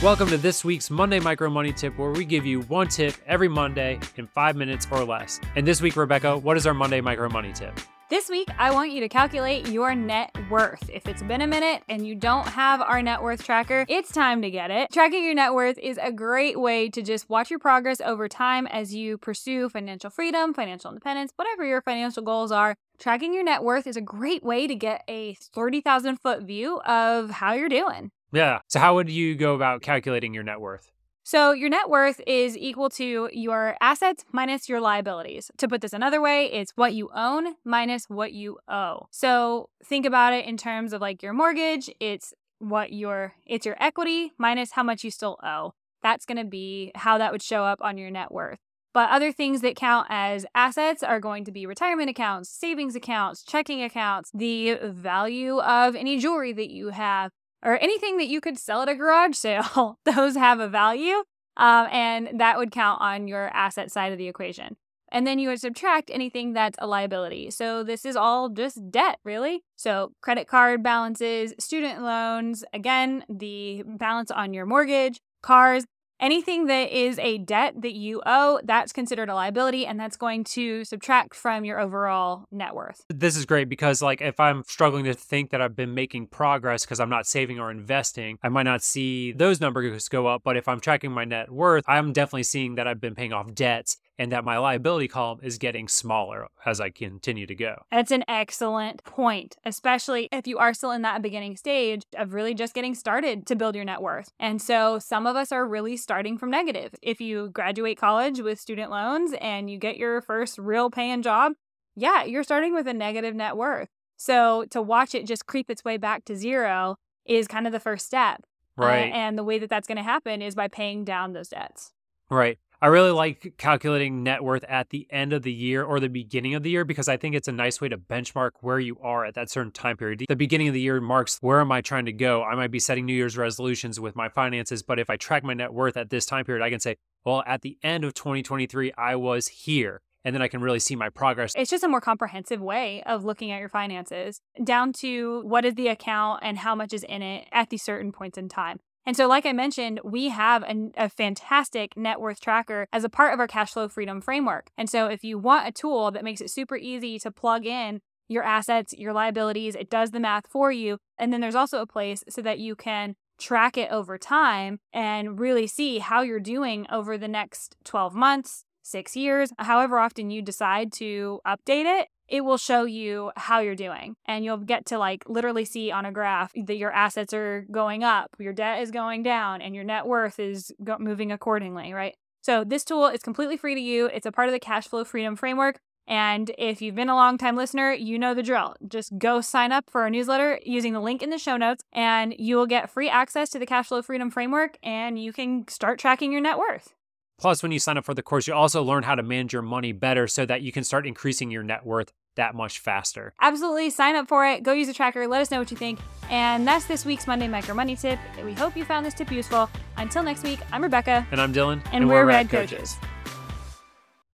Welcome to this week's Monday Micro Money Tip, where we give you one tip every Monday in five minutes or less. And this week, Rebecca, what is our Monday Micro Money Tip? This week, I want you to calculate your net worth. If it's been a minute and you don't have our net worth tracker, it's time to get it. Tracking your net worth is a great way to just watch your progress over time as you pursue financial freedom, financial independence, whatever your financial goals are. Tracking your net worth is a great way to get a 30,000 foot view of how you're doing. Yeah. So, how would you go about calculating your net worth? So, your net worth is equal to your assets minus your liabilities. To put this another way, it's what you own minus what you owe. So, think about it in terms of like your mortgage, it's what your it's your equity minus how much you still owe. That's going to be how that would show up on your net worth. But other things that count as assets are going to be retirement accounts, savings accounts, checking accounts, the value of any jewelry that you have, or anything that you could sell at a garage sale. Those have a value, um, and that would count on your asset side of the equation. And then you would subtract anything that's a liability. So this is all just debt, really. So credit card balances, student loans, again, the balance on your mortgage, cars, Anything that is a debt that you owe, that's considered a liability and that's going to subtract from your overall net worth. This is great because, like, if I'm struggling to think that I've been making progress because I'm not saving or investing, I might not see those numbers go up. But if I'm tracking my net worth, I'm definitely seeing that I've been paying off debts and that my liability column is getting smaller as I continue to go. That's an excellent point, especially if you are still in that beginning stage of really just getting started to build your net worth. And so some of us are really starting from negative. If you graduate college with student loans and you get your first real paying job, yeah, you're starting with a negative net worth. So to watch it just creep its way back to zero is kind of the first step. Right. Uh, and the way that that's going to happen is by paying down those debts. Right. I really like calculating net worth at the end of the year or the beginning of the year because I think it's a nice way to benchmark where you are at that certain time period. The beginning of the year marks where am I trying to go? I might be setting New Year's resolutions with my finances, but if I track my net worth at this time period, I can say, well, at the end of 2023, I was here. And then I can really see my progress. It's just a more comprehensive way of looking at your finances, down to what is the account and how much is in it at these certain points in time. And so, like I mentioned, we have a, a, fantastic net worth tracker as a part of our cash flow freedom framework. And so, if you want a tool that makes it super easy to plug in your assets, your liabilities, it does the math for you. And then there's also a place so that you can track it over time and really see how you're doing over the next 12 months, six years, however often you decide to update it it will show you how you're doing and you'll get to like literally see on a graph that your assets are going up your debt is going down and your net worth is go- moving accordingly right so this tool is completely free to you it's a part of the cash flow freedom framework and if you've been a long time listener, you know the drill. Just go sign up for our newsletter using the link in the show notes, and you will get free access to the Cash Flow Freedom Framework, and you can start tracking your net worth. Plus, when you sign up for the course, you also learn how to manage your money better so that you can start increasing your net worth that much faster. Absolutely. Sign up for it. Go use a tracker. Let us know what you think. And that's this week's Monday Micro Money Tip. We hope you found this tip useful. Until next week, I'm Rebecca. And I'm Dylan. And, and we're, we're Rad Coaches. Coaches.